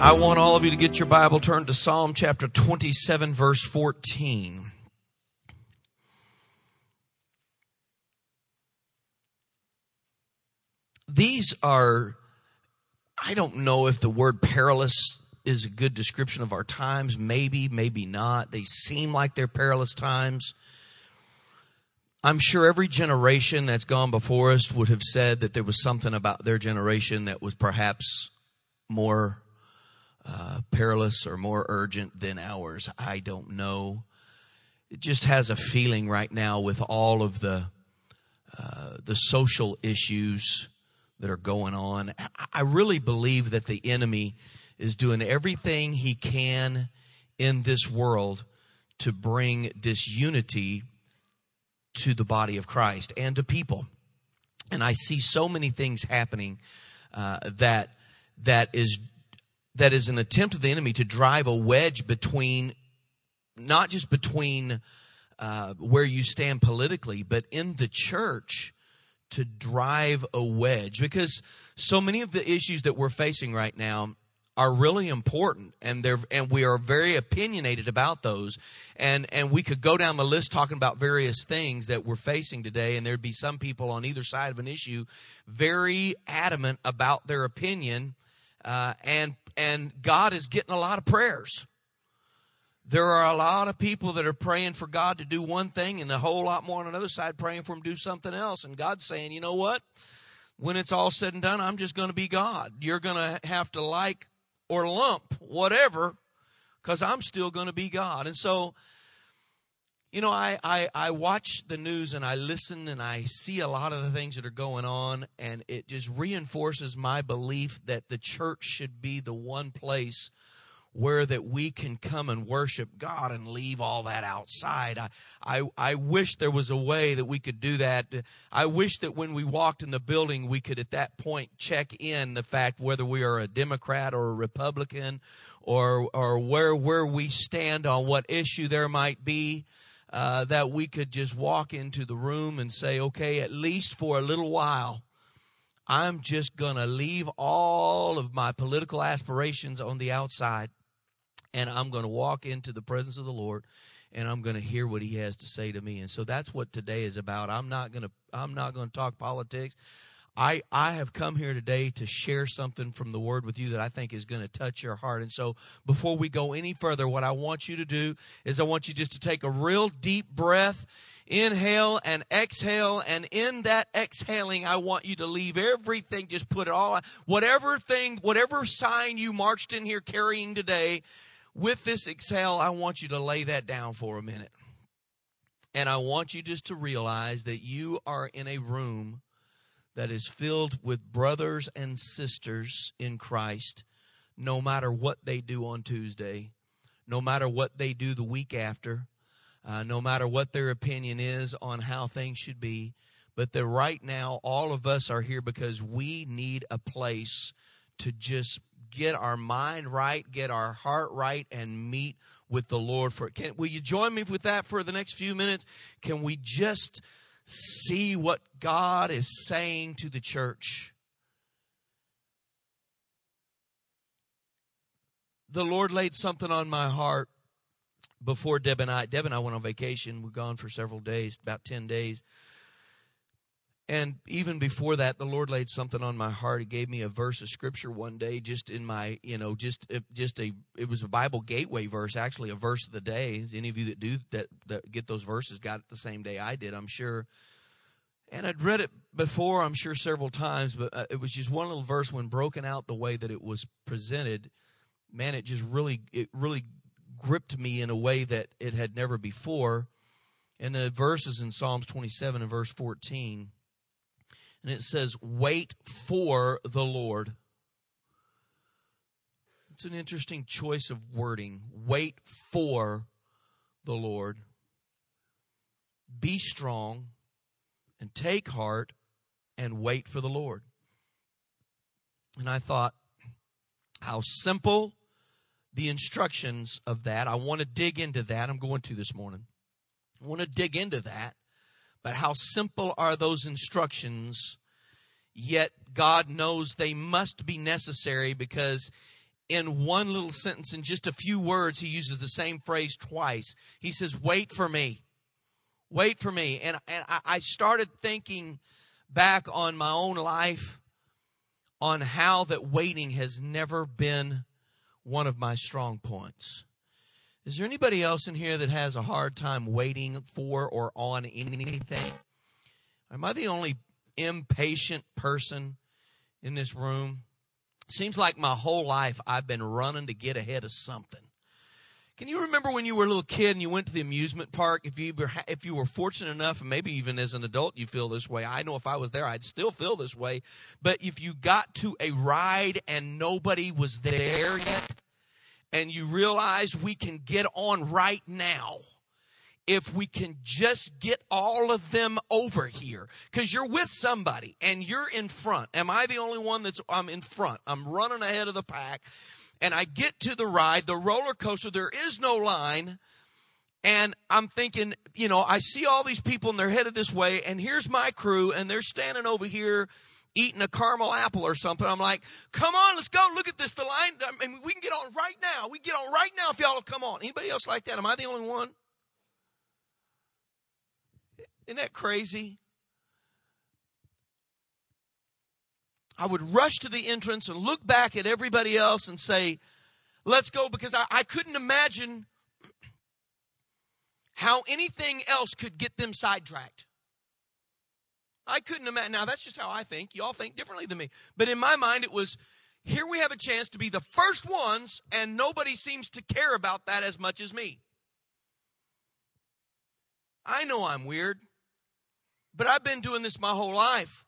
I want all of you to get your Bible turned to Psalm chapter 27, verse 14. These are, I don't know if the word perilous is a good description of our times. Maybe, maybe not. They seem like they're perilous times. I'm sure every generation that's gone before us would have said that there was something about their generation that was perhaps more uh, perilous or more urgent than ours. I don't know. It just has a feeling right now with all of the uh, the social issues that are going on. I really believe that the enemy is doing everything he can in this world to bring disunity to the body of Christ and to people. And I see so many things happening uh, that that is that is an attempt of the enemy to drive a wedge between, not just between uh, where you stand politically, but in the church to drive a wedge. Because so many of the issues that we're facing right now are really important and they're and we are very opinionated about those and and we could go down the list talking about various things that we're facing today and there'd be some people on either side of an issue very adamant about their opinion uh, and and God is getting a lot of prayers. There are a lot of people that are praying for God to do one thing and a whole lot more on another side praying for him to do something else. And God's saying, you know what? When it's all said and done, I'm just going to be God. You're going to have to like or lump whatever because I'm still going to be God. And so you know, I, I, I watch the news and I listen and I see a lot of the things that are going on, and it just reinforces my belief that the church should be the one place where that we can come and worship God and leave all that outside. I, I, I wish there was a way that we could do that. I wish that when we walked in the building, we could at that point check in the fact whether we are a Democrat or a Republican or, or where, where we stand on what issue there might be uh, that we could just walk into the room and say, okay, at least for a little while, I'm just going to leave all of my political aspirations on the outside and I'm going to walk into the presence of the Lord and I'm going to hear what he has to say to me. And so that's what today is about. I'm not going to I'm not going to talk politics. I, I have come here today to share something from the word with you that I think is going to touch your heart. And so before we go any further, what I want you to do is I want you just to take a real deep breath inhale and exhale and in that exhaling i want you to leave everything just put it all whatever thing whatever sign you marched in here carrying today with this exhale i want you to lay that down for a minute and i want you just to realize that you are in a room that is filled with brothers and sisters in Christ, no matter what they do on Tuesday, no matter what they do the week after, uh, no matter what their opinion is on how things should be. But that right now, all of us are here because we need a place to just get our mind right, get our heart right, and meet with the Lord. For can will you join me with that for the next few minutes? Can we just see what God is saying to the church. The Lord laid something on my heart before Deb and I. Deb and I went on vacation. We're gone for several days, about 10 days. And even before that, the Lord laid something on my heart. He gave me a verse of scripture one day, just in my, you know, just just a. It was a Bible gateway verse, actually a verse of the day. Any of you that do that, that get those verses got it the same day I did, I'm sure. And I'd read it before, I'm sure, several times, but uh, it was just one little verse when broken out the way that it was presented. Man, it just really, it really gripped me in a way that it had never before. And the verses in Psalms 27 and verse 14 and it says, Wait for the Lord. It's an interesting choice of wording. Wait for the Lord. Be strong and take heart and wait for the Lord. And I thought, how simple the instructions of that. I want to dig into that. I'm going to this morning. I want to dig into that but how simple are those instructions? Yet God knows they must be necessary because in one little sentence, in just a few words, he uses the same phrase twice. He says, Wait for me. Wait for me. And, and I started thinking back on my own life on how that waiting has never been one of my strong points. Is there anybody else in here that has a hard time waiting for or on anything? Am I the only impatient person in this room? Seems like my whole life I've been running to get ahead of something. Can you remember when you were a little kid and you went to the amusement park? If you were, if you were fortunate enough, and maybe even as an adult you feel this way. I know if I was there, I'd still feel this way. But if you got to a ride and nobody was there yet, and you realize we can get on right now, if we can just get all of them over here. Because you're with somebody and you're in front. Am i the only one that's i'm in front? I'm running ahead of the pack and I get to the ride, the roller coaster, there is no line. And I'm thinking, you know, I see all these people and they're headed this way, and here's my crew, and they're standing over here eating a caramel apple or something. I'm like, come on, let's go. Look at this. The line, I mean, we can get on right now. We get on right now if y'all will come on. Anybody else like that? Am I the only one? Isn't that crazy? I would rush to the entrance and look back at everybody else and say, let's go, because I, I couldn't imagine how anything else could get them sidetracked. I couldn't imagine. Now, that's just how I think. Y'all think differently than me. But in my mind, it was here we have a chance to be the first ones, and nobody seems to care about that as much as me. I know I'm weird, but I've been doing this my whole life.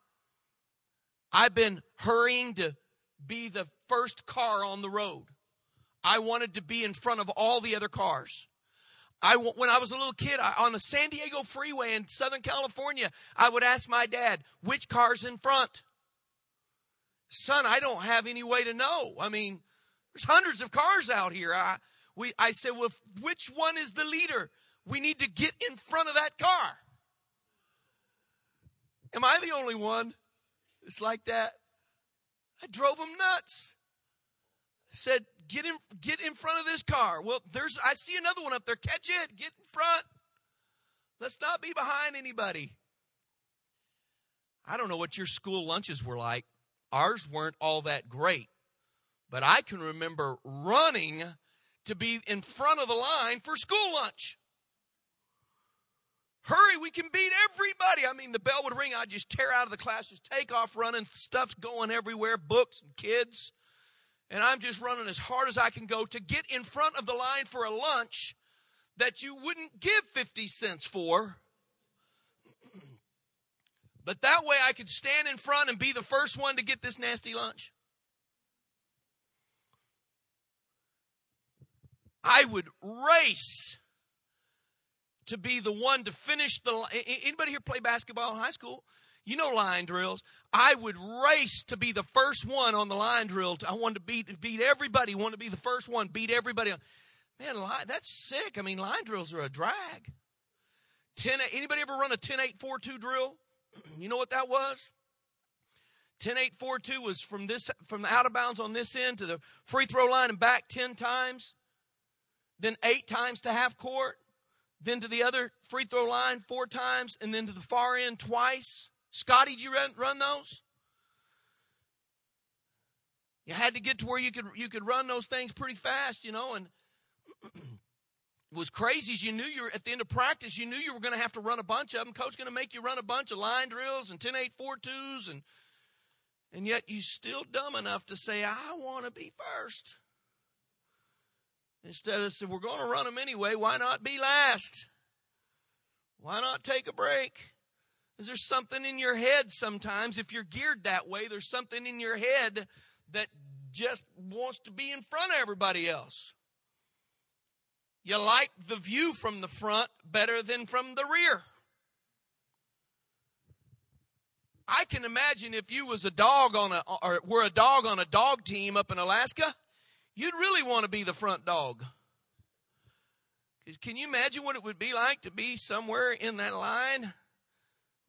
I've been hurrying to be the first car on the road. I wanted to be in front of all the other cars. I, when I was a little kid, I, on a San Diego freeway in Southern California, I would ask my dad, which car's in front? Son, I don't have any way to know. I mean, there's hundreds of cars out here. I, we, I said, well, which one is the leader? We need to get in front of that car. Am I the only one? It's like that. I drove them nuts. Said, get in, get in front of this car. Well, there's, I see another one up there. Catch it. Get in front. Let's not be behind anybody. I don't know what your school lunches were like. Ours weren't all that great. But I can remember running to be in front of the line for school lunch. Hurry, we can beat everybody. I mean, the bell would ring. I'd just tear out of the classes, take off running. Stuff's going everywhere, books and kids. And I'm just running as hard as I can go to get in front of the line for a lunch that you wouldn't give 50 cents for. but that way I could stand in front and be the first one to get this nasty lunch. I would race to be the one to finish the anybody here play basketball in high school you know line drills i would race to be the first one on the line drill i wanted to beat beat everybody want to be the first one beat everybody man that's sick. I mean line drills are a drag. 10 anybody ever run a 10 8 4 2 drill? You know what that was? 10 8 4 2 was from this from the out of bounds on this end to the free throw line and back 10 times then eight times to half court then to the other free throw line four times, and then to the far end twice. Scotty, did you run, run those? You had to get to where you could you could run those things pretty fast, you know, and was crazy as you knew you were at the end of practice, you knew you were going to have to run a bunch of them. Coach going to make you run a bunch of line drills and 10 8 4 2s and and yet you still dumb enough to say I want to be first. Instead of, if we're going to run them anyway, why not be last? Why not take a break? Is there something in your head sometimes? If you're geared that way, there's something in your head that just wants to be in front of everybody else. You like the view from the front better than from the rear. I can imagine if you was a dog on a or were a dog on a dog team up in Alaska, you'd really want to be the front dog. Because can you imagine what it would be like to be somewhere in that line?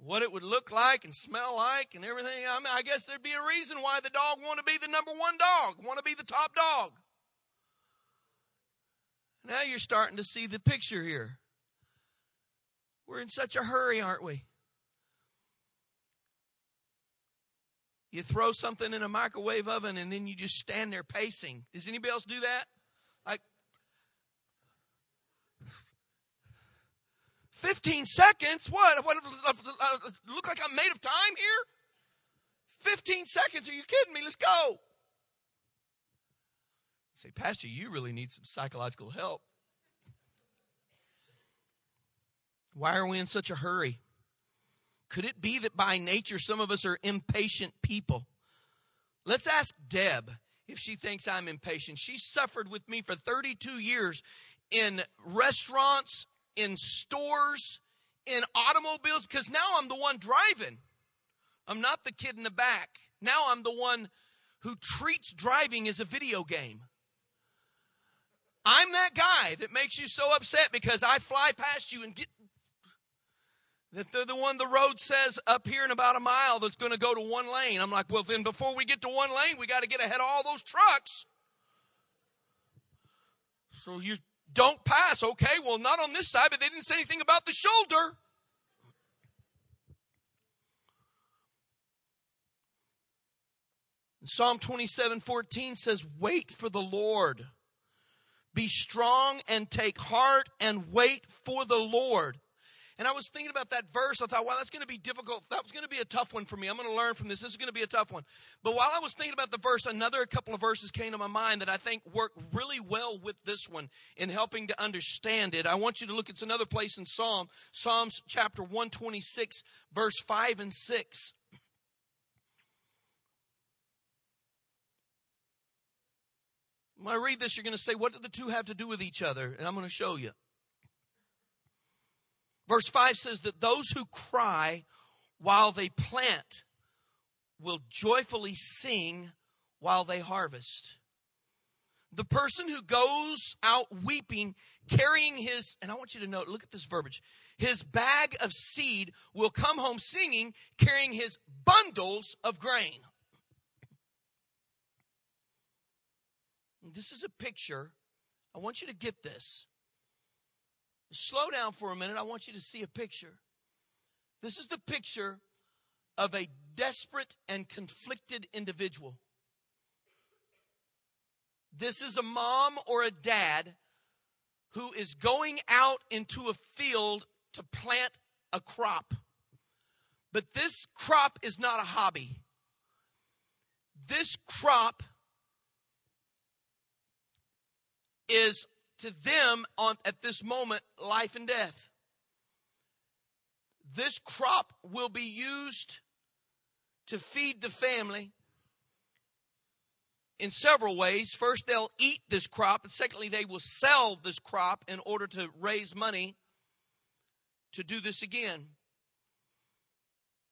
what it would look like and smell like and everything. I, mean, I guess there'd be a reason why the dog want to be the number one dog, want to be the top dog. Now you're starting to see the picture here. We're in such a hurry, aren't we? You throw something in a microwave oven and then you just stand there pacing. Does anybody else do that? 15 seconds? What? what uh, look like I'm made of time here? 15 seconds? Are you kidding me? Let's go. Say, Pastor, you really need some psychological help. Why are we in such a hurry? Could it be that by nature some of us are impatient people? Let's ask Deb if she thinks I'm impatient. She suffered with me for 32 years in restaurants, in stores, in automobiles, because now I'm the one driving. I'm not the kid in the back. Now I'm the one who treats driving as a video game. I'm that guy that makes you so upset because I fly past you and get that they're the one the road says up here in about a mile that's going to go to one lane. I'm like, well, then before we get to one lane, we got to get ahead of all those trucks. So you don't pass. Okay, well, not on this side, but they didn't say anything about the shoulder. Psalm 27 14 says, Wait for the Lord. Be strong and take heart and wait for the Lord. And I was thinking about that verse. I thought, wow, that's going to be difficult. That was going to be a tough one for me. I'm going to learn from this. This is going to be a tough one. But while I was thinking about the verse, another couple of verses came to my mind that I think work really well with this one in helping to understand it. I want you to look. at another place in Psalm, Psalms chapter 126, verse 5 and 6. When I read this, you're going to say, What do the two have to do with each other? And I'm going to show you. Verse 5 says that those who cry while they plant will joyfully sing while they harvest. The person who goes out weeping, carrying his, and I want you to note, look at this verbiage, his bag of seed will come home singing, carrying his bundles of grain. This is a picture. I want you to get this. Slow down for a minute. I want you to see a picture. This is the picture of a desperate and conflicted individual. This is a mom or a dad who is going out into a field to plant a crop. But this crop is not a hobby. This crop is to them on at this moment life and death. This crop will be used to feed the family in several ways. First, they'll eat this crop, and secondly, they will sell this crop in order to raise money to do this again.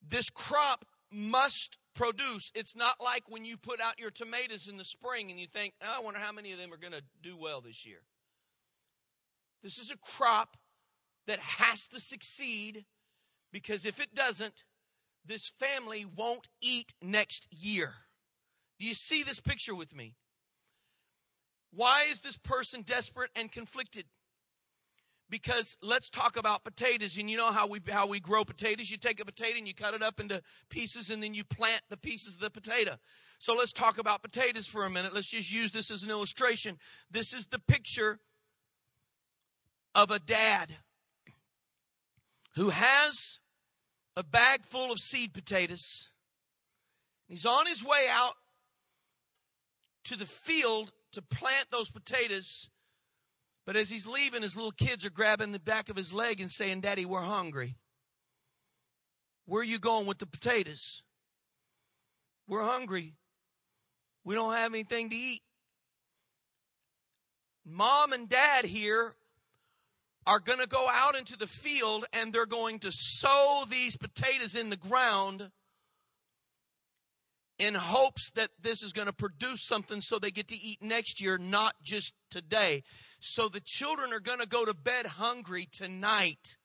This crop must produce. It's not like when you put out your tomatoes in the spring and you think, oh, I wonder how many of them are going to do well this year. This is a crop that has to succeed because if it doesn't, this family won't eat next year. Do you see this picture with me? Why is this person desperate and conflicted? because let's talk about potatoes and you know how we how we grow potatoes you take a potato and you cut it up into pieces and then you plant the pieces of the potato so let's talk about potatoes for a minute let's just use this as an illustration this is the picture of a dad who has a bag full of seed potatoes he's on his way out to the field to plant those potatoes but as he's leaving, his little kids are grabbing the back of his leg and saying, Daddy, we're hungry. Where are you going with the potatoes? We're hungry. We don't have anything to eat. Mom and dad here are going to go out into the field and they're going to sow these potatoes in the ground in hopes that this is going to produce something so they get to eat next year, not just today. So the children are going to go to bed hungry tonight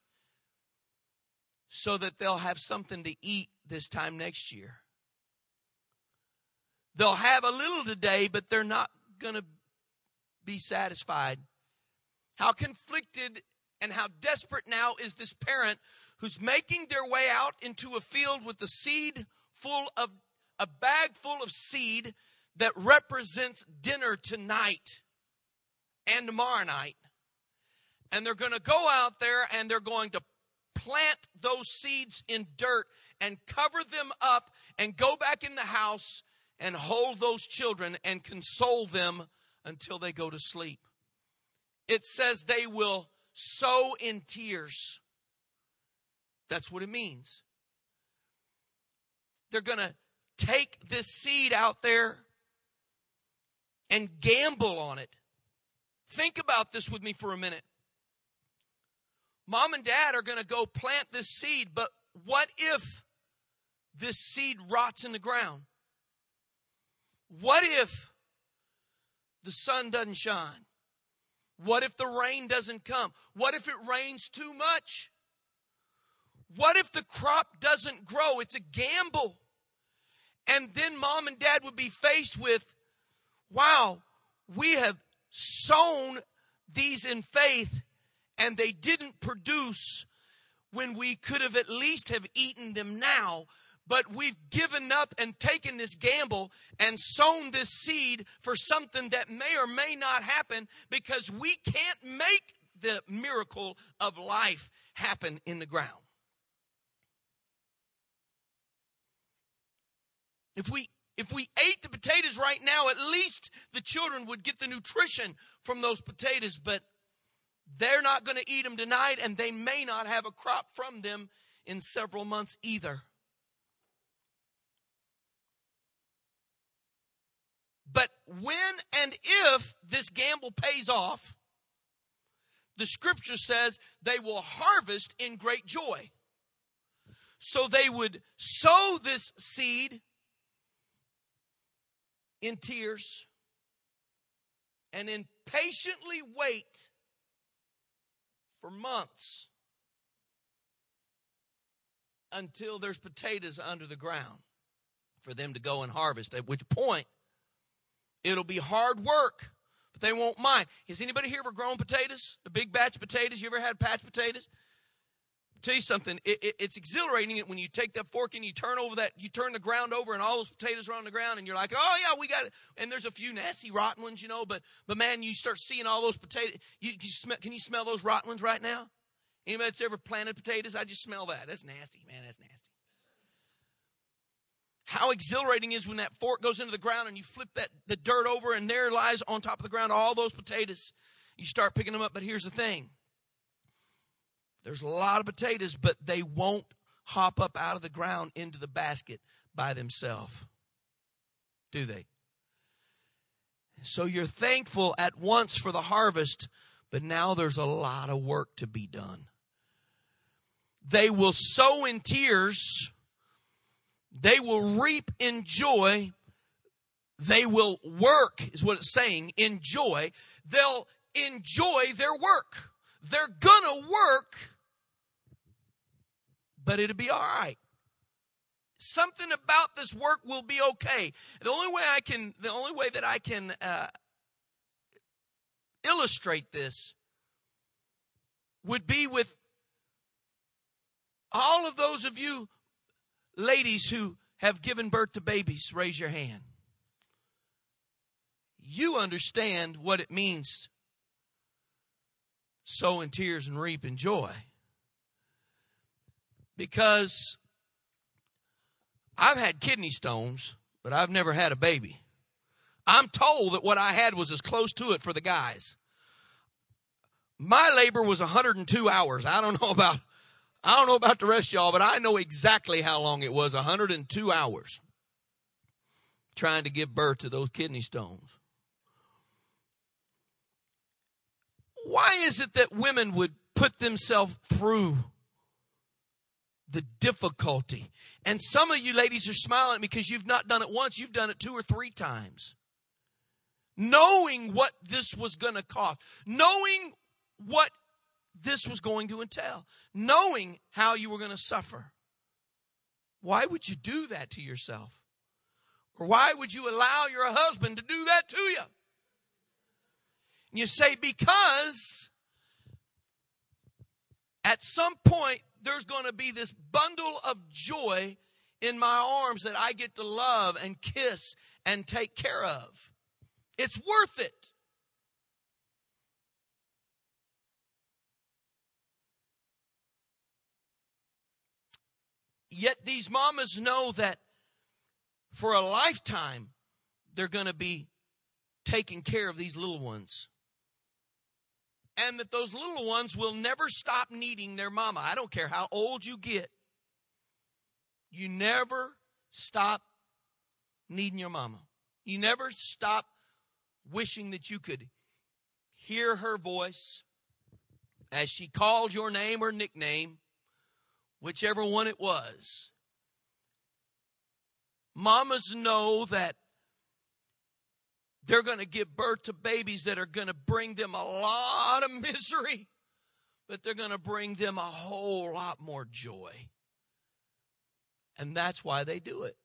so that they'll have something to eat this time next year. They'll have a little today, but they're not going to be satisfied. How conflicted and how desperate now is this parent who's making their way out into a field with the seed full of a bag full of seed that represents dinner tonight and tomorrow night. And they're going to go out there and they're going to plant those seeds in dirt and cover them up and go back in the house and hold those children and console them until they go to sleep. It says they will sow in tears. That's what it means. They're going to take this seed out there and gamble on it. Think about this with me for a minute. Mom and dad are going to go plant this seed, but what if this seed rots in the ground? What if the sun doesn't shine? What if the rain doesn't come? What if it rains too much? What if the crop doesn't grow? It's a gamble. And then mom and dad would be faced with, wow, we have sown these in faith and they didn't produce when we could have at least have eaten them now but we've given up and taken this gamble and sown this seed for something that may or may not happen because we can't make the miracle of life happen in the ground. If we if we ate the potatoes right now, at least the children would get the nutrition from those potatoes, but they're not going to eat them tonight and they may not have a crop from them in several months either. But when and if this gamble pays off, the scripture says they will harvest in great joy. So they would sow this seed in tears and then patiently wait for months until there's potatoes under the ground for them to go and harvest, at which point It'll be hard work, but they won't mind. Has anybody here ever grown potatoes? A big batch of potatoes? You ever had patch potatoes? I'll tell you something. It, it, it's exhilarating when you take that fork and you turn over that, you turn the ground over, and all those potatoes are on the ground, and you're like, oh yeah, we got it. And there's a few nasty rotten ones, you know, but but man, you start seeing all those potatoes. You, you smell, can you smell those rotten ones right now? Anybody that's ever planted potatoes? I just smell that. That's nasty, man. That's nasty how exhilarating is when that fork goes into the ground and you flip that the dirt over and there lies on top of the ground all those potatoes. You start picking them up, but here's the thing. There's a lot of potatoes, but they won't hop up out of the ground into the basket by themselves. Do they? So you're thankful at once for the harvest, but now there's a lot of work to be done. They will sow in tears they will reap in joy. They will work, is what it's saying, enjoy. They'll enjoy their work. They're gonna work, but it'll be all right. Something about this work will be okay. The only way I can, the only way that I can uh, illustrate this would be with all of those of you ladies who have given birth to babies, raise your hand. You understand what it means sow in tears and reap in joy. Because I've had kidney stones, but I've never had a baby. I'm told that what I had was as close to it for the guys. My labor was 102 hours. I don't know about I don't know about the rest of y'all, but I know exactly how long it was 102 hours trying to give birth to those kidney stones. Why is it that women would put themselves through the difficulty? And some of you ladies are smiling because you've not done it once, you've done it two or three times. Knowing what this was going to cost, knowing what this was going to entail, knowing how you were going to suffer. Why would you do that to yourself? Or why would you allow your husband to do that to you? And you say, because at some point, there's going to be this bundle of joy in my arms that I get to love and kiss and take care of. It's worth it. Yet these mamas know that for a lifetime, they're going to be taking care of these little ones. And that those little ones will never stop needing their mama. I don't care how old you get. You never stop needing your mama. You never stop wishing that you could hear her voice as she called your name or nickname, whichever one it was. Mamas know that they're going to give birth to babies that are going to bring them a lot of misery, but they're going to bring them a whole lot more joy. And that's why they do it.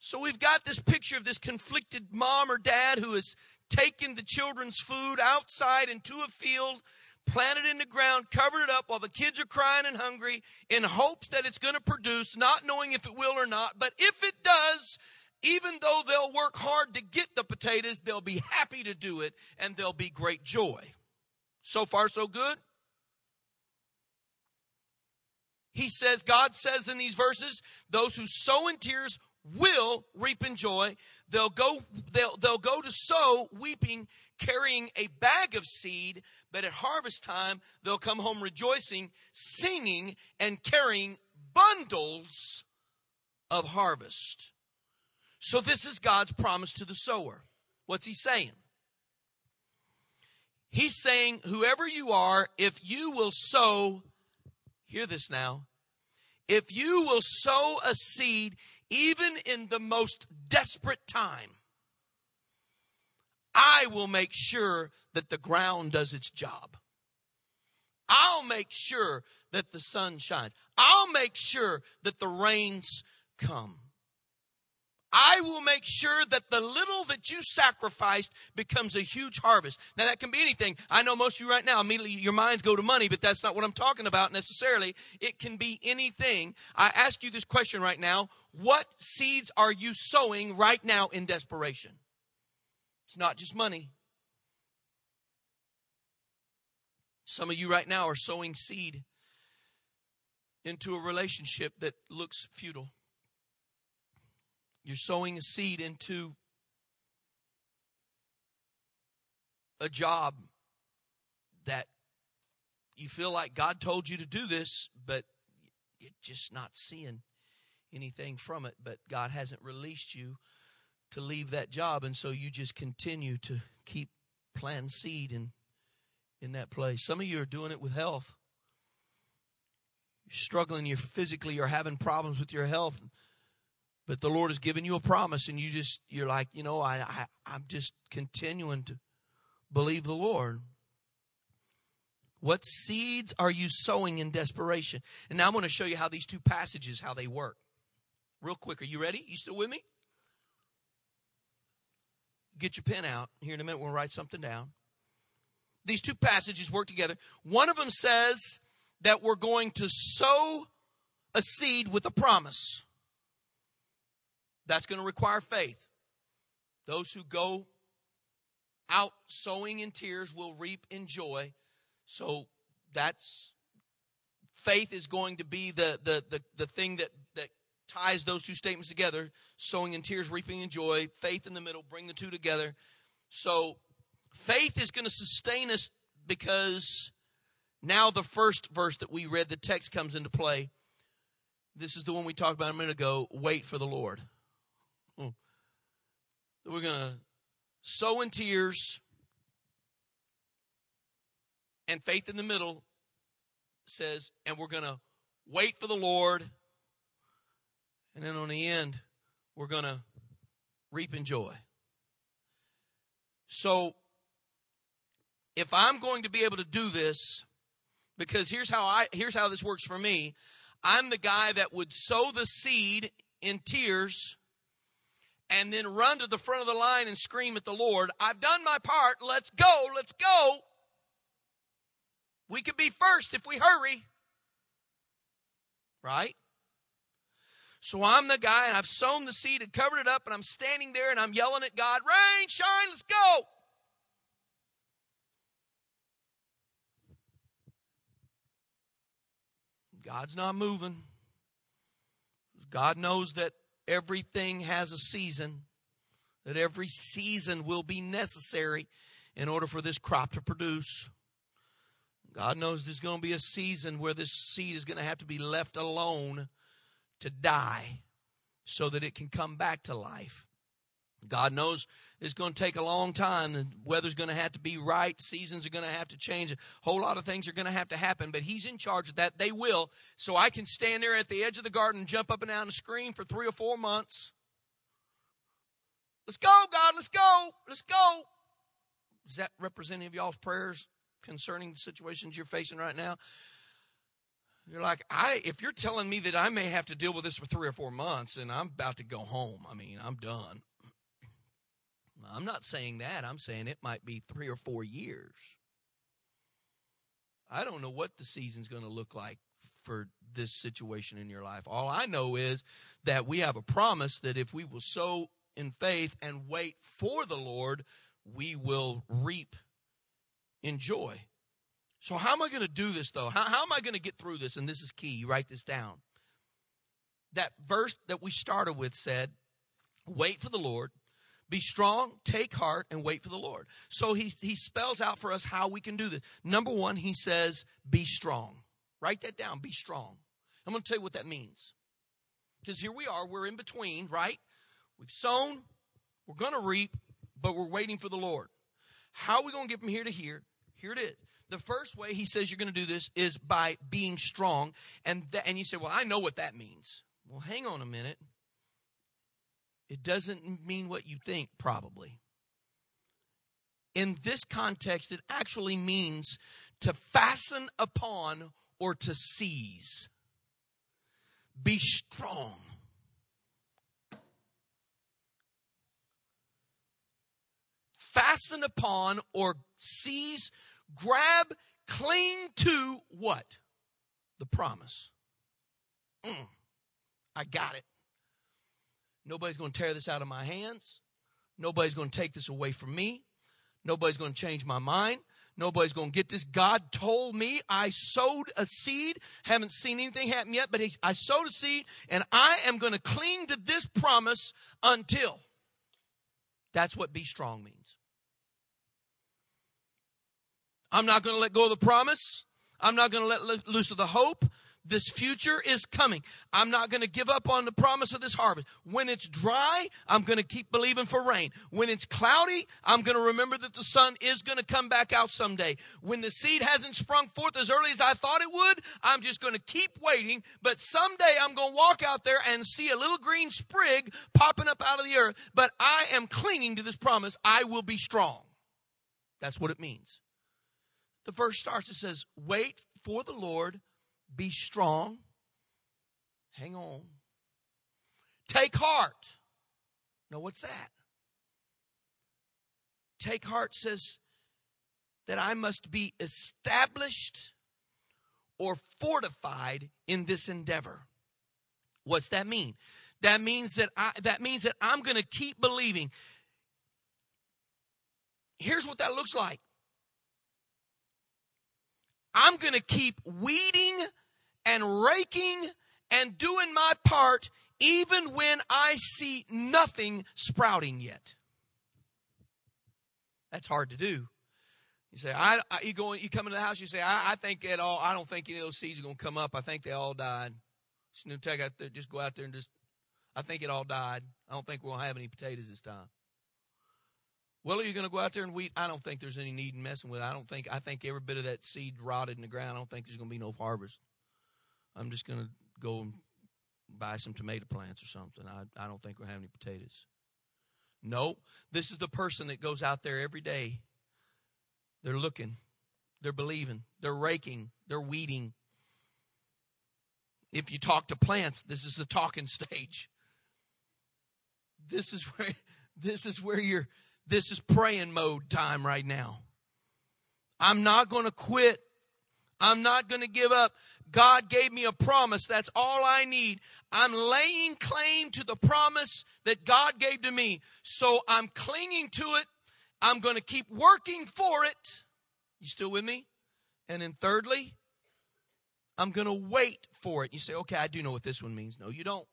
So we've got this picture of this conflicted mom or dad who has taken the children's food outside into a field, planted in the ground, covered it up while the kids are crying and hungry in hopes that it's going to produce, not knowing if it will or not. But if it does, even though they'll work hard to get the potatoes, they'll be happy to do it and there'll be great joy. So far, so good. He says, God says in these verses, those who sow in tears will reap in joy. They'll go, they'll, they'll go to sow weeping, carrying a bag of seed, but at harvest time, they'll come home rejoicing, singing, and carrying bundles of harvest. So this is God's promise to the sower. What's he saying? He's saying, whoever you are, if you will sow, hear this now, if you will sow a seed even in the most desperate time, I will make sure that the ground does its job. I'll make sure that the sun shines. I'll make sure that the rains come. I will make sure that the little that you sacrificed becomes a huge harvest. Now that can be anything. I know most of you right now, immediately your minds go to money, but that's not what I'm talking about necessarily. It can be anything. I ask you this question right now. What seeds are you sowing right now in desperation? It's not just money. Some of you right now are sowing seed into a relationship that looks futile. You're sowing a seed into a job that you feel like God told you to do this, but you're just not seeing anything from it. But God hasn't released you to leave that job, and so you just continue to keep planting seed in in that place. Some of you are doing it with health. You're struggling, you're physically, you're having problems with your health but the Lord has given you a promise, and you just you're like, you know, I, I I'm just continuing to believe the Lord. What seeds are you sowing in desperation? And now I'm going to show you how these two passages how they work. Real quick, are you ready? You still with me? Get your pen out. Here in a minute, we'll write something down. These two passages work together. One of them says that we're going to sow a seed with a promise. That's going to require faith. Those who go out sowing in tears will reap in joy. So that's faith is going to be the the the, the thing that that ties those two statements together sowing in tears reaping in joy faith in the middle bring the two together. So faith is going to sustain us because now the first verse that we read the text comes into play. This is the one we talked about a minute ago wait for the lord. Hmm. We're going to sow in tears and faith in the middle says, and we're going to wait for the Lord. And then on the end, we're going to reap in joy. So, if I'm going to be able to do this, because here's how I here's how this works for me. I'm the guy that would sow the seed in tears and then run to the front of the line and scream at the Lord, I've done my part. Let's go. Let's go. We could be first if we hurry. Right? So I'm the guy and I've sown the seed and covered it up and I'm standing there and I'm yelling at God, rain, shine, let's go. God's not moving. God knows that everything has a season, that every season will be necessary in order for this crop to produce. God knows there's going to be a season where this seed is going to have to be left alone to die so that it can come back to life. God knows it's going to take a long time. The weather's going to have to be right. Seasons are going to have to change. A whole lot of things are going to have to happen, but He's in charge of that. They will. So I can stand there at the edge of the garden and jump up and down and scream for three or four months. Let's go, God. Let's go. Let's go. Is that representative of y'all's prayers concerning the situations you're facing right now? You're like, I if you're telling me that I may have to deal with this for three or four months and I'm about to go home, I mean, I'm done. I'm not saying that. I'm saying it might be three or four years. I don't know what the season's going to look like for this situation in your life. All I know is that we have a promise that if we will sow in faith and wait for the Lord, we will reap in joy. So, how am I going to do this though? How, how am I going to get through this? And this is key. You write this down. That verse that we started with said, Wait for the Lord, be strong, take heart, and wait for the Lord. So, he, he spells out for us how we can do this. Number one, he says, Be strong. Write that down. Be strong. I'm going to tell you what that means. Because here we are, we're in between, right? We've sown, we're going to reap, but we're waiting for the Lord. How are we going to get from here to here? Here it is. The first way he says you're going to do this is by being strong. And, that, and you say, well, I know what that means. Well, hang on a minute. It doesn't mean what you think, probably. In this context, it actually means to fasten upon or to seize. Be strong. Fasten upon or seize grab, cling to what? The promise. Mm, I got it. Nobody's going to tear this out of my hands. Nobody's going to take this away from me. Nobody's going to change my mind. Nobody's going to get this. God told me I sowed a seed. Haven't seen anything happen yet, but I sowed a seed and I am going to cling to this promise until. That's what be strong means. I'm not going to let go of the promise. I'm not going to let loose of the hope. This future is coming. I'm not going to give up on the promise of this harvest. When it's dry, I'm going to keep believing for rain. When it's cloudy, I'm going to remember that the sun is going to come back out someday. When the seed hasn't sprung forth as early as I thought it would, I'm just going to keep waiting. But someday I'm going to walk out there and see a little green sprig popping up out of the earth. But I am clinging to this promise. I will be strong. That's what it means the verse starts, it says, Wait for the Lord, be strong, hang on, take heart. Now, what's that? Take heart says that I must be established or fortified in this endeavor. What's that mean? That means that I that means that I'm going to keep believing. Here's what that looks like. I'm going to keep weeding and raking and doing my part even when I see nothing sprouting yet. That's hard to do. You say, I, I you go, you come into the house, you say, I, I think at all, I don't think any of those seeds are going to come up. I think they all died. Just, take out there, just go out there and just, I think it all died. I don't think we'll have any potatoes this time. Well, are you going to go out there and weed? I don't think there's any need in messing with it. I don't think, I think every bit of that seed rotted in the ground. I don't think there's going to be no harvest. I'm just going to go and buy some tomato plants or something. I, I don't think we'll have any potatoes. No, this is the person that goes out there every day. They're looking, they're believing, they're raking, they're weeding. If you talk to plants, this is the talking stage. This is where this is where you're this is praying mode time right now. I'm not going to quit I'm not going to give up. God gave me a promise. That's all I need. I'm laying claim to the promise that God gave to me. So I'm clinging to it. I'm going to keep working for it. You still with me? And then thirdly, I'm going to wait for it. You say, okay, I do know what this one means. No, you don't.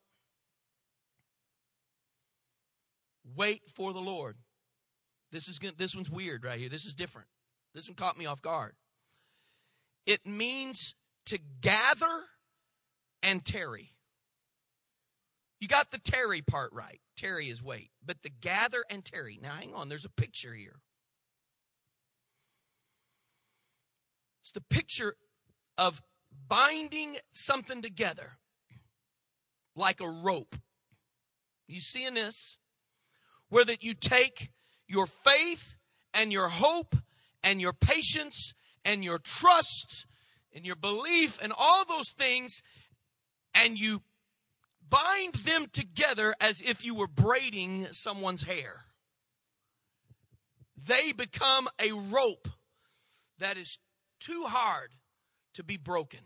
Wait for the Lord. This is this one's weird right here. This is different. This one caught me off guard. It means to gather and tarry. You got the tarry part right. Tarry is wait. But the gather and tarry. Now hang on, there's a picture here. It's the picture of binding something together like a rope. You seeing this? Where that you take your faith and your hope and your patience and your trust and your belief and all those things and you bind them together as if you were braiding someone's hair. They become a rope that is too hard to be broken.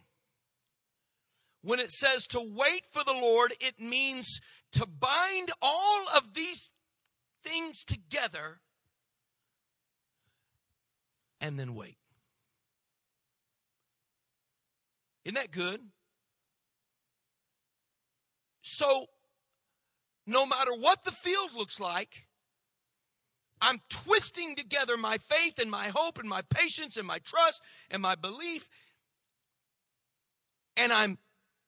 When it says to wait for the Lord, it means to bind all of these things together and then wait. Isn't that good? So, no matter what the field looks like, I'm twisting together my faith and my hope and my patience and my trust and my belief. And I'm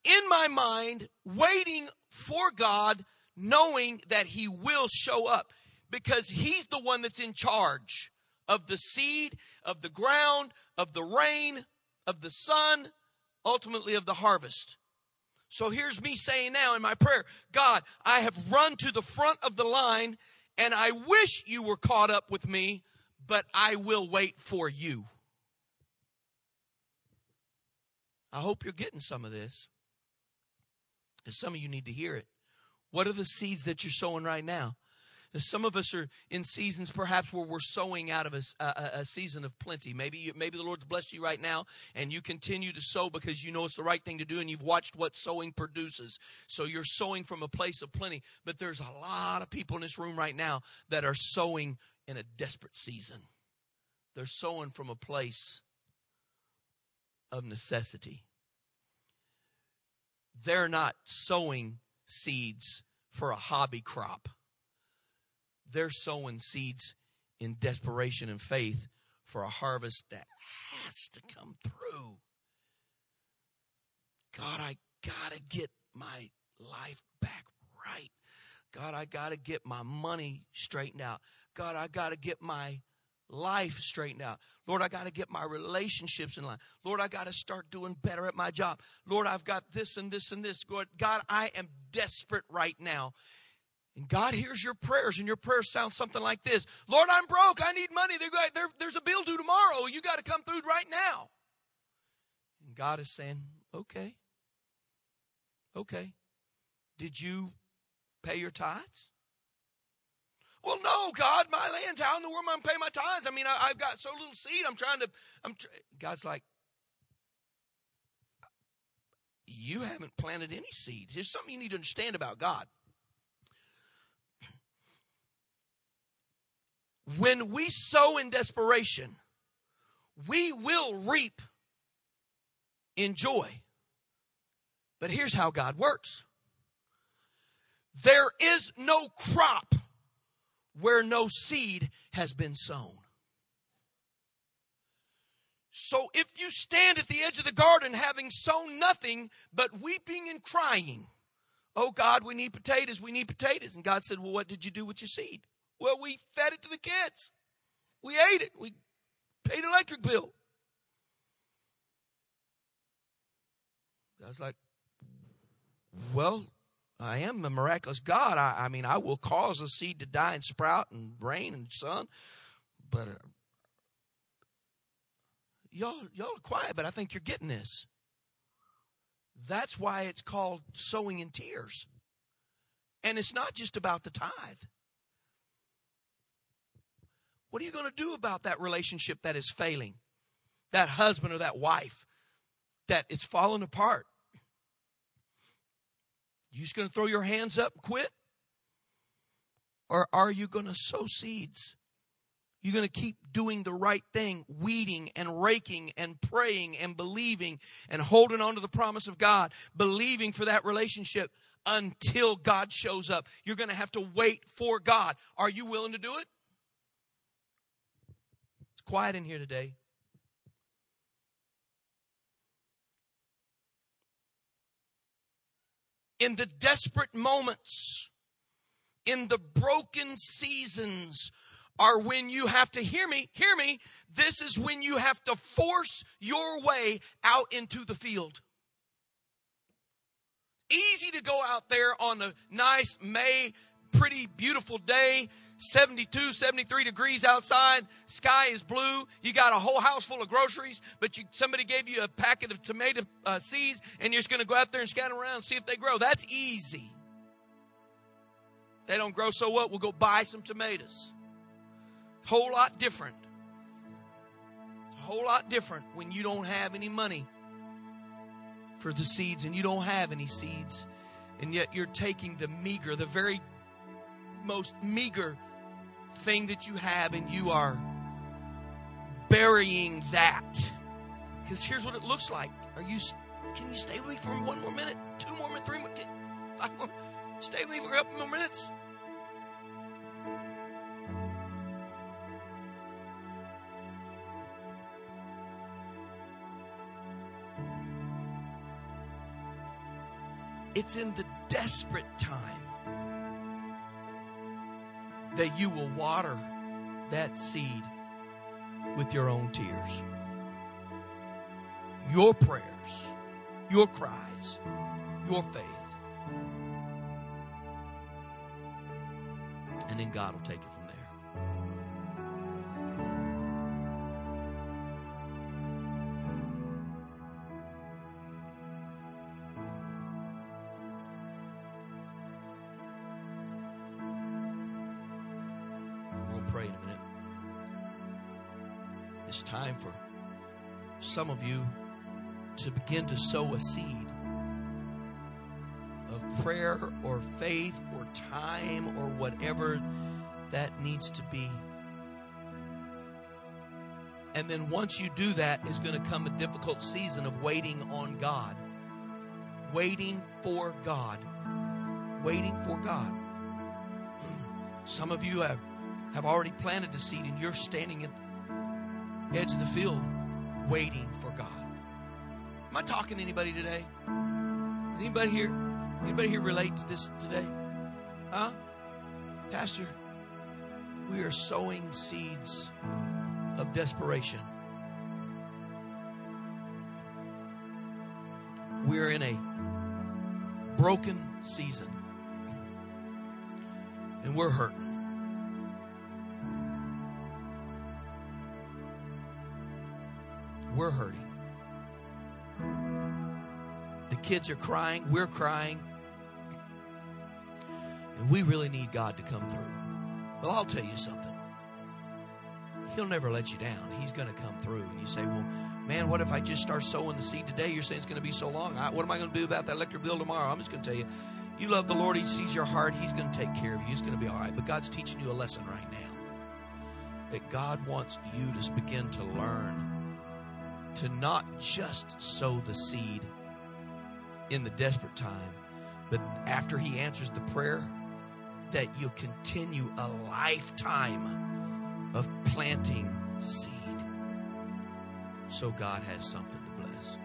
in my mind waiting for God, knowing that He will show up because He's the one that's in charge of the seed, of the ground, of the rain, of the sun, ultimately of the harvest. So here's me saying now in my prayer God, I have run to the front of the line and I wish you were caught up with me, but I will wait for you. I hope you're getting some of this. Because some of you need to hear it. What are the seeds that you're sowing right now? Some of us are in seasons perhaps where we're sowing out of a, a, a season of plenty. Maybe you, maybe the Lord's blessed you right now, and you continue to sow because you know it's the right thing to do, and you've watched what sowing produces. So you're sowing from a place of plenty. But there's a lot of people in this room right now that are sowing in a desperate season. They're sowing from a place of necessity. They're not sowing seeds for a hobby crop they're sowing seeds in desperation and faith for a harvest that has to come through. God, I got to get my life back right. God, I got to get my money straightened out. God, I got to get my life straightened out. Lord, I got to get my relationships in line. Lord, I got to start doing better at my job. Lord, I've got this and this and this. God, I am desperate right now. And God hears your prayers, and your prayers sound something like this Lord, I'm broke. I need money. there's a bill due tomorrow. You got to come through right now. And God is saying, Okay. Okay. Did you pay your tithes? Well, no, God, my land's how in the world am I going to pay my tithes? I mean, I, have got so little seed. I'm trying to. I'm. Tr- God's like, you haven't planted any seeds. There's something you need to understand about God. When we sow in desperation, we will reap in joy. But here's how God works there is no crop where no seed has been sown. So if you stand at the edge of the garden having sown nothing but weeping and crying, oh God, we need potatoes, we need potatoes. And God said, Well, what did you do with your seed? Well, we fed it to the kids. We ate it. We paid electric bill. I was like, well, I am a miraculous God. I, I, mean, I will cause a seed to die and sprout and rain and sun. But uh, y'all, y'all are quiet, but I think you're getting this. That's why it's called sowing in tears. And it's not just about the tithe. What are you going to do about that relationship that is failing? That husband or that wife that it's falling apart. You just going to throw your hands up and quit? Or are you going to sow seeds? You're going to keep doing the right thing, weeding and raking and praying and believing and holding on to the promise of God, believing for that relationship until God shows up. You're going to have to wait for God. Are you willing to do it? Quiet in here today. In the desperate moments, in the broken seasons, are when you have to hear me, hear me. This is when you have to force your way out into the field. Easy to go out there on a nice May, pretty beautiful day, 72, 73 degrees outside, sky is blue, you got a whole house full of groceries, but you, somebody gave you a packet of tomato uh, seeds and you're just going to go out there and scatter around and see if they grow. That's easy. They don't grow so what? We'll go buy some tomatoes. Whole lot different. A whole lot different when you don't have any money for the seeds and you don't have any seeds. And yet you're taking the meager, the very most meager thing that you have, and you are burying that. Because here's what it looks like. Are you? Can you stay with me for one more minute? Two more minutes? Three more? Five more? Stay with me for a couple more minutes. It's in the desperate time that you will water that seed with your own tears. Your prayers, your cries, your faith. And then God will take it from there. Some of you to begin to sow a seed of prayer or faith or time or whatever that needs to be. And then once you do that, is going to come a difficult season of waiting on God. Waiting for God. Waiting for God. Some of you have have already planted the seed and you're standing at the edge of the field waiting for God. Am I talking to anybody today? Is anybody here? Anybody here relate to this today? Huh? Pastor, we are sowing seeds of desperation. We're in a broken season. And we're hurting. We're hurting. The kids are crying. We're crying. And we really need God to come through. Well, I'll tell you something. He'll never let you down. He's going to come through. And you say, well, man, what if I just start sowing the seed today? You're saying it's going to be so long. I, what am I going to do about that electric bill tomorrow? I'm just going to tell you, you love the Lord. He sees your heart. He's going to take care of you. It's going to be all right. But God's teaching you a lesson right now that God wants you to begin to learn to not just sow the seed in the desperate time, but after He answers the prayer, that you'll continue a lifetime of planting seed. So God has something to bless.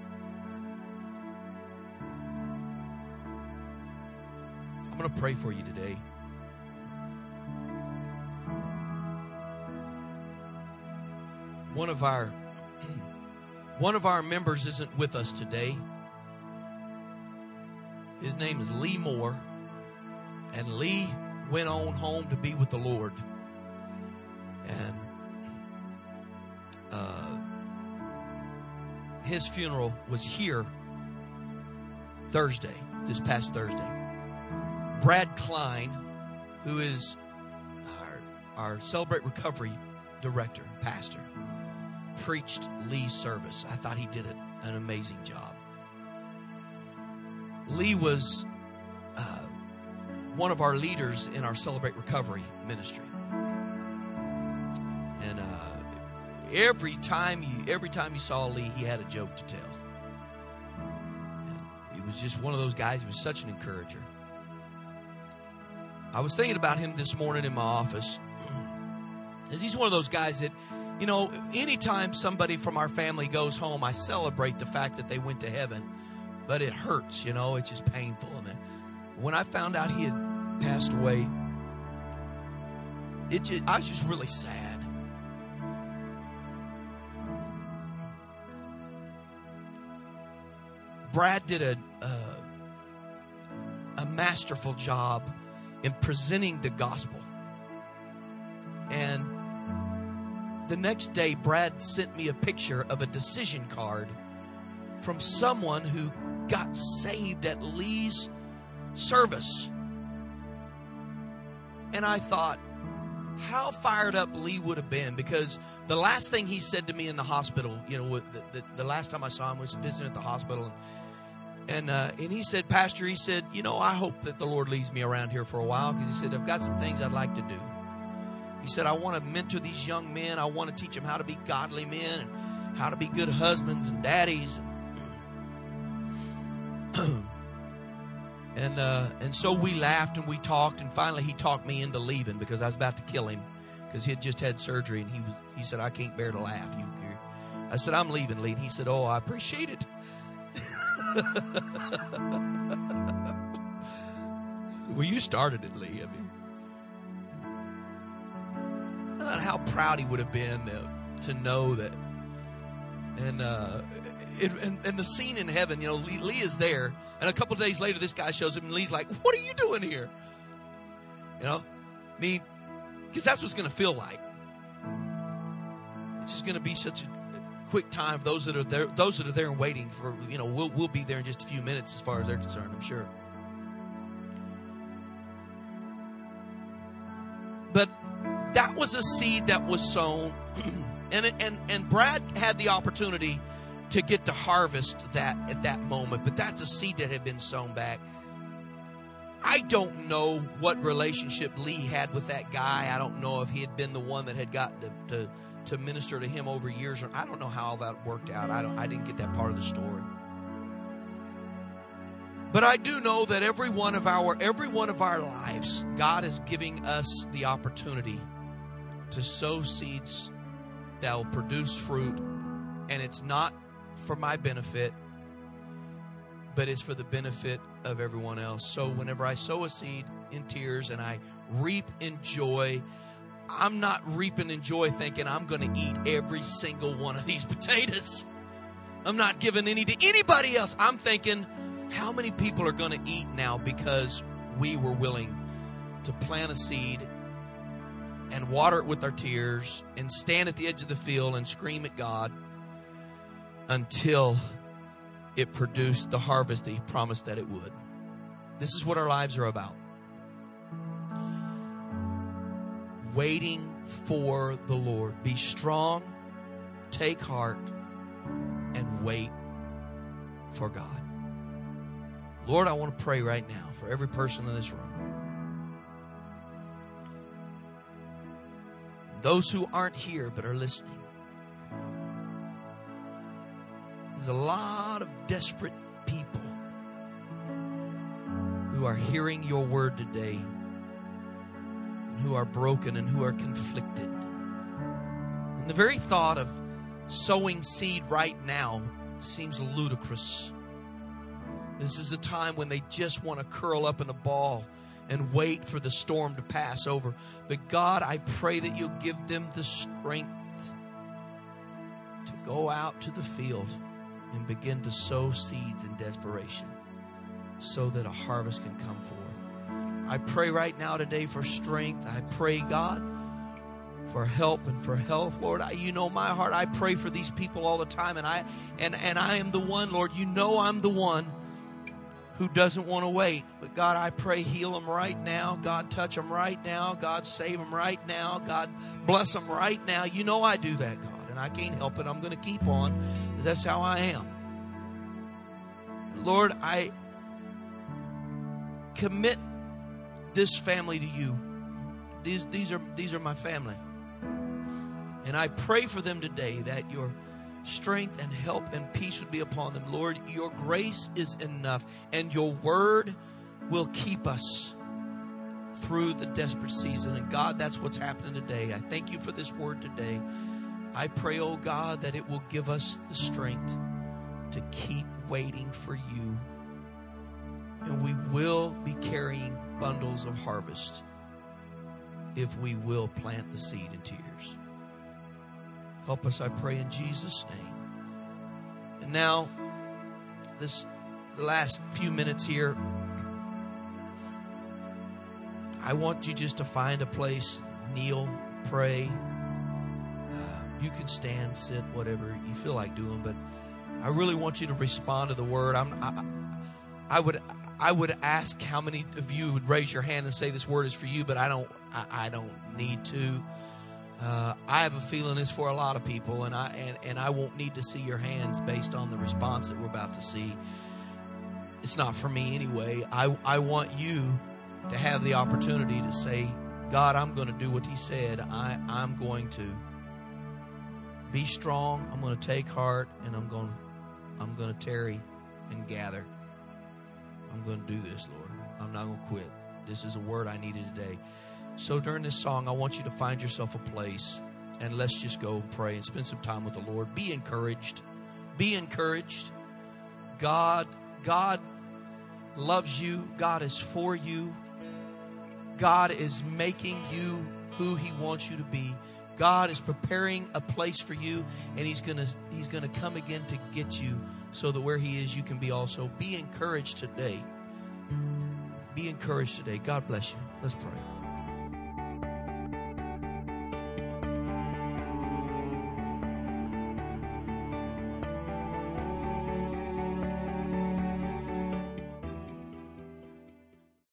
I'm going to pray for you today. One of our one of our members isn't with us today. His name is Lee Moore. And Lee went on home to be with the Lord. And uh, his funeral was here Thursday, this past Thursday. Brad Klein, who is our, our Celebrate Recovery director, pastor, preached Lee's service. I thought he did an amazing job. Lee was uh, one of our leaders in our Celebrate Recovery ministry, and uh, every time you every time you saw Lee, he had a joke to tell. And he was just one of those guys. He was such an encourager. I was thinking about him this morning in my office, as he's one of those guys that, you know, anytime somebody from our family goes home, I celebrate the fact that they went to heaven, but it hurts, you know, it's just painful. And when I found out he had passed away, it just, I was just really sad. Brad did a, a, a masterful job in presenting the gospel. The next day, Brad sent me a picture of a decision card from someone who got saved at Lee's service. And I thought, how fired up Lee would have been because the last thing he said to me in the hospital, you know, the, the, the last time I saw him was visiting at the hospital. And and uh, and he said, Pastor, he said, you know, I hope that the Lord leaves me around here for a while because he said, I've got some things I'd like to do. He said, I want to mentor these young men. I want to teach them how to be godly men and how to be good husbands and daddies. and uh, and so we laughed and we talked, and finally he talked me into leaving because I was about to kill him because he had just had surgery, and he was he said, I can't bear to laugh. You, I said, I'm leaving, Lee. And he said, Oh, I appreciate it. well, you started it, Lee. I mean, not how proud he would have been to, to know that. And, uh, it, and, and the scene in heaven, you know, Lee, Lee is there, and a couple days later, this guy shows up, and Lee's like, "What are you doing here?" You know, I mean, because that's what's going to feel like. It's just going to be such a quick time for those that are there those that are there and waiting for you know we'll, we'll be there in just a few minutes as far as they're concerned i'm sure but that was a seed that was sown and and and brad had the opportunity to get to harvest that at that moment but that's a seed that had been sown back I don't know what relationship Lee had with that guy. I don't know if he had been the one that had gotten to, to to minister to him over years. I don't know how all that worked out. I don't. I didn't get that part of the story. But I do know that every one of our every one of our lives, God is giving us the opportunity to sow seeds that will produce fruit, and it's not for my benefit, but it's for the benefit of everyone else. So whenever I sow a seed in tears and I reap in joy, I'm not reaping in joy thinking I'm going to eat every single one of these potatoes. I'm not giving any to anybody else. I'm thinking, how many people are going to eat now because we were willing to plant a seed and water it with our tears and stand at the edge of the field and scream at God until it produced the harvest that He promised that it would. This is what our lives are about. waiting for the Lord. Be strong, take heart, and wait for God. Lord, I want to pray right now for every person in this room. Those who aren't here but are listening. There's a lot of desperate people who are hearing your word today who are broken and who are conflicted. And the very thought of sowing seed right now seems ludicrous. This is a time when they just want to curl up in a ball and wait for the storm to pass over. But God, I pray that you'll give them the strength to go out to the field and begin to sow seeds in desperation so that a harvest can come forth. I pray right now today for strength. I pray, God, for help and for health, Lord. I, you know my heart. I pray for these people all the time, and I and and I am the one, Lord. You know I'm the one who doesn't want to wait. But God, I pray heal them right now. God, touch them right now. God, save them right now. God, bless them right now. You know I do that, God. And I can't help it. I'm going to keep on that's how I am. Lord, I commit this family to you. These, these, are, these are my family. And I pray for them today that your strength and help and peace would be upon them. Lord, your grace is enough, and your word will keep us through the desperate season. And God, that's what's happening today. I thank you for this word today. I pray, oh God, that it will give us the strength to keep waiting for you. And we will be carrying bundles of harvest if we will plant the seed into tears. Help us, I pray, in Jesus' name. And now, this last few minutes here, I want you just to find a place, kneel, pray. Uh, you can stand, sit, whatever you feel like doing, but I really want you to respond to the word. I'm, I, I would, I would ask how many of you would raise your hand and say this word is for you, but I don't, I, I don't need to. Uh, I have a feeling it's for a lot of people, and I and, and I won't need to see your hands based on the response that we're about to see. It's not for me anyway. I I want you to have the opportunity to say, God, I'm going to do what He said. I I'm going to be strong. I'm going to take heart, and I'm going I'm going to tarry and gather. I'm going to do this, Lord. I'm not going to quit. This is a word I needed today. So during this song, I want you to find yourself a place and let's just go pray and spend some time with the Lord. Be encouraged. Be encouraged. God, God loves you. God is for you. God is making you who he wants you to be. God is preparing a place for you and he's going to he's going to come again to get you so that where he is you can be also. Be encouraged today. Be encouraged today. God bless you. Let's pray.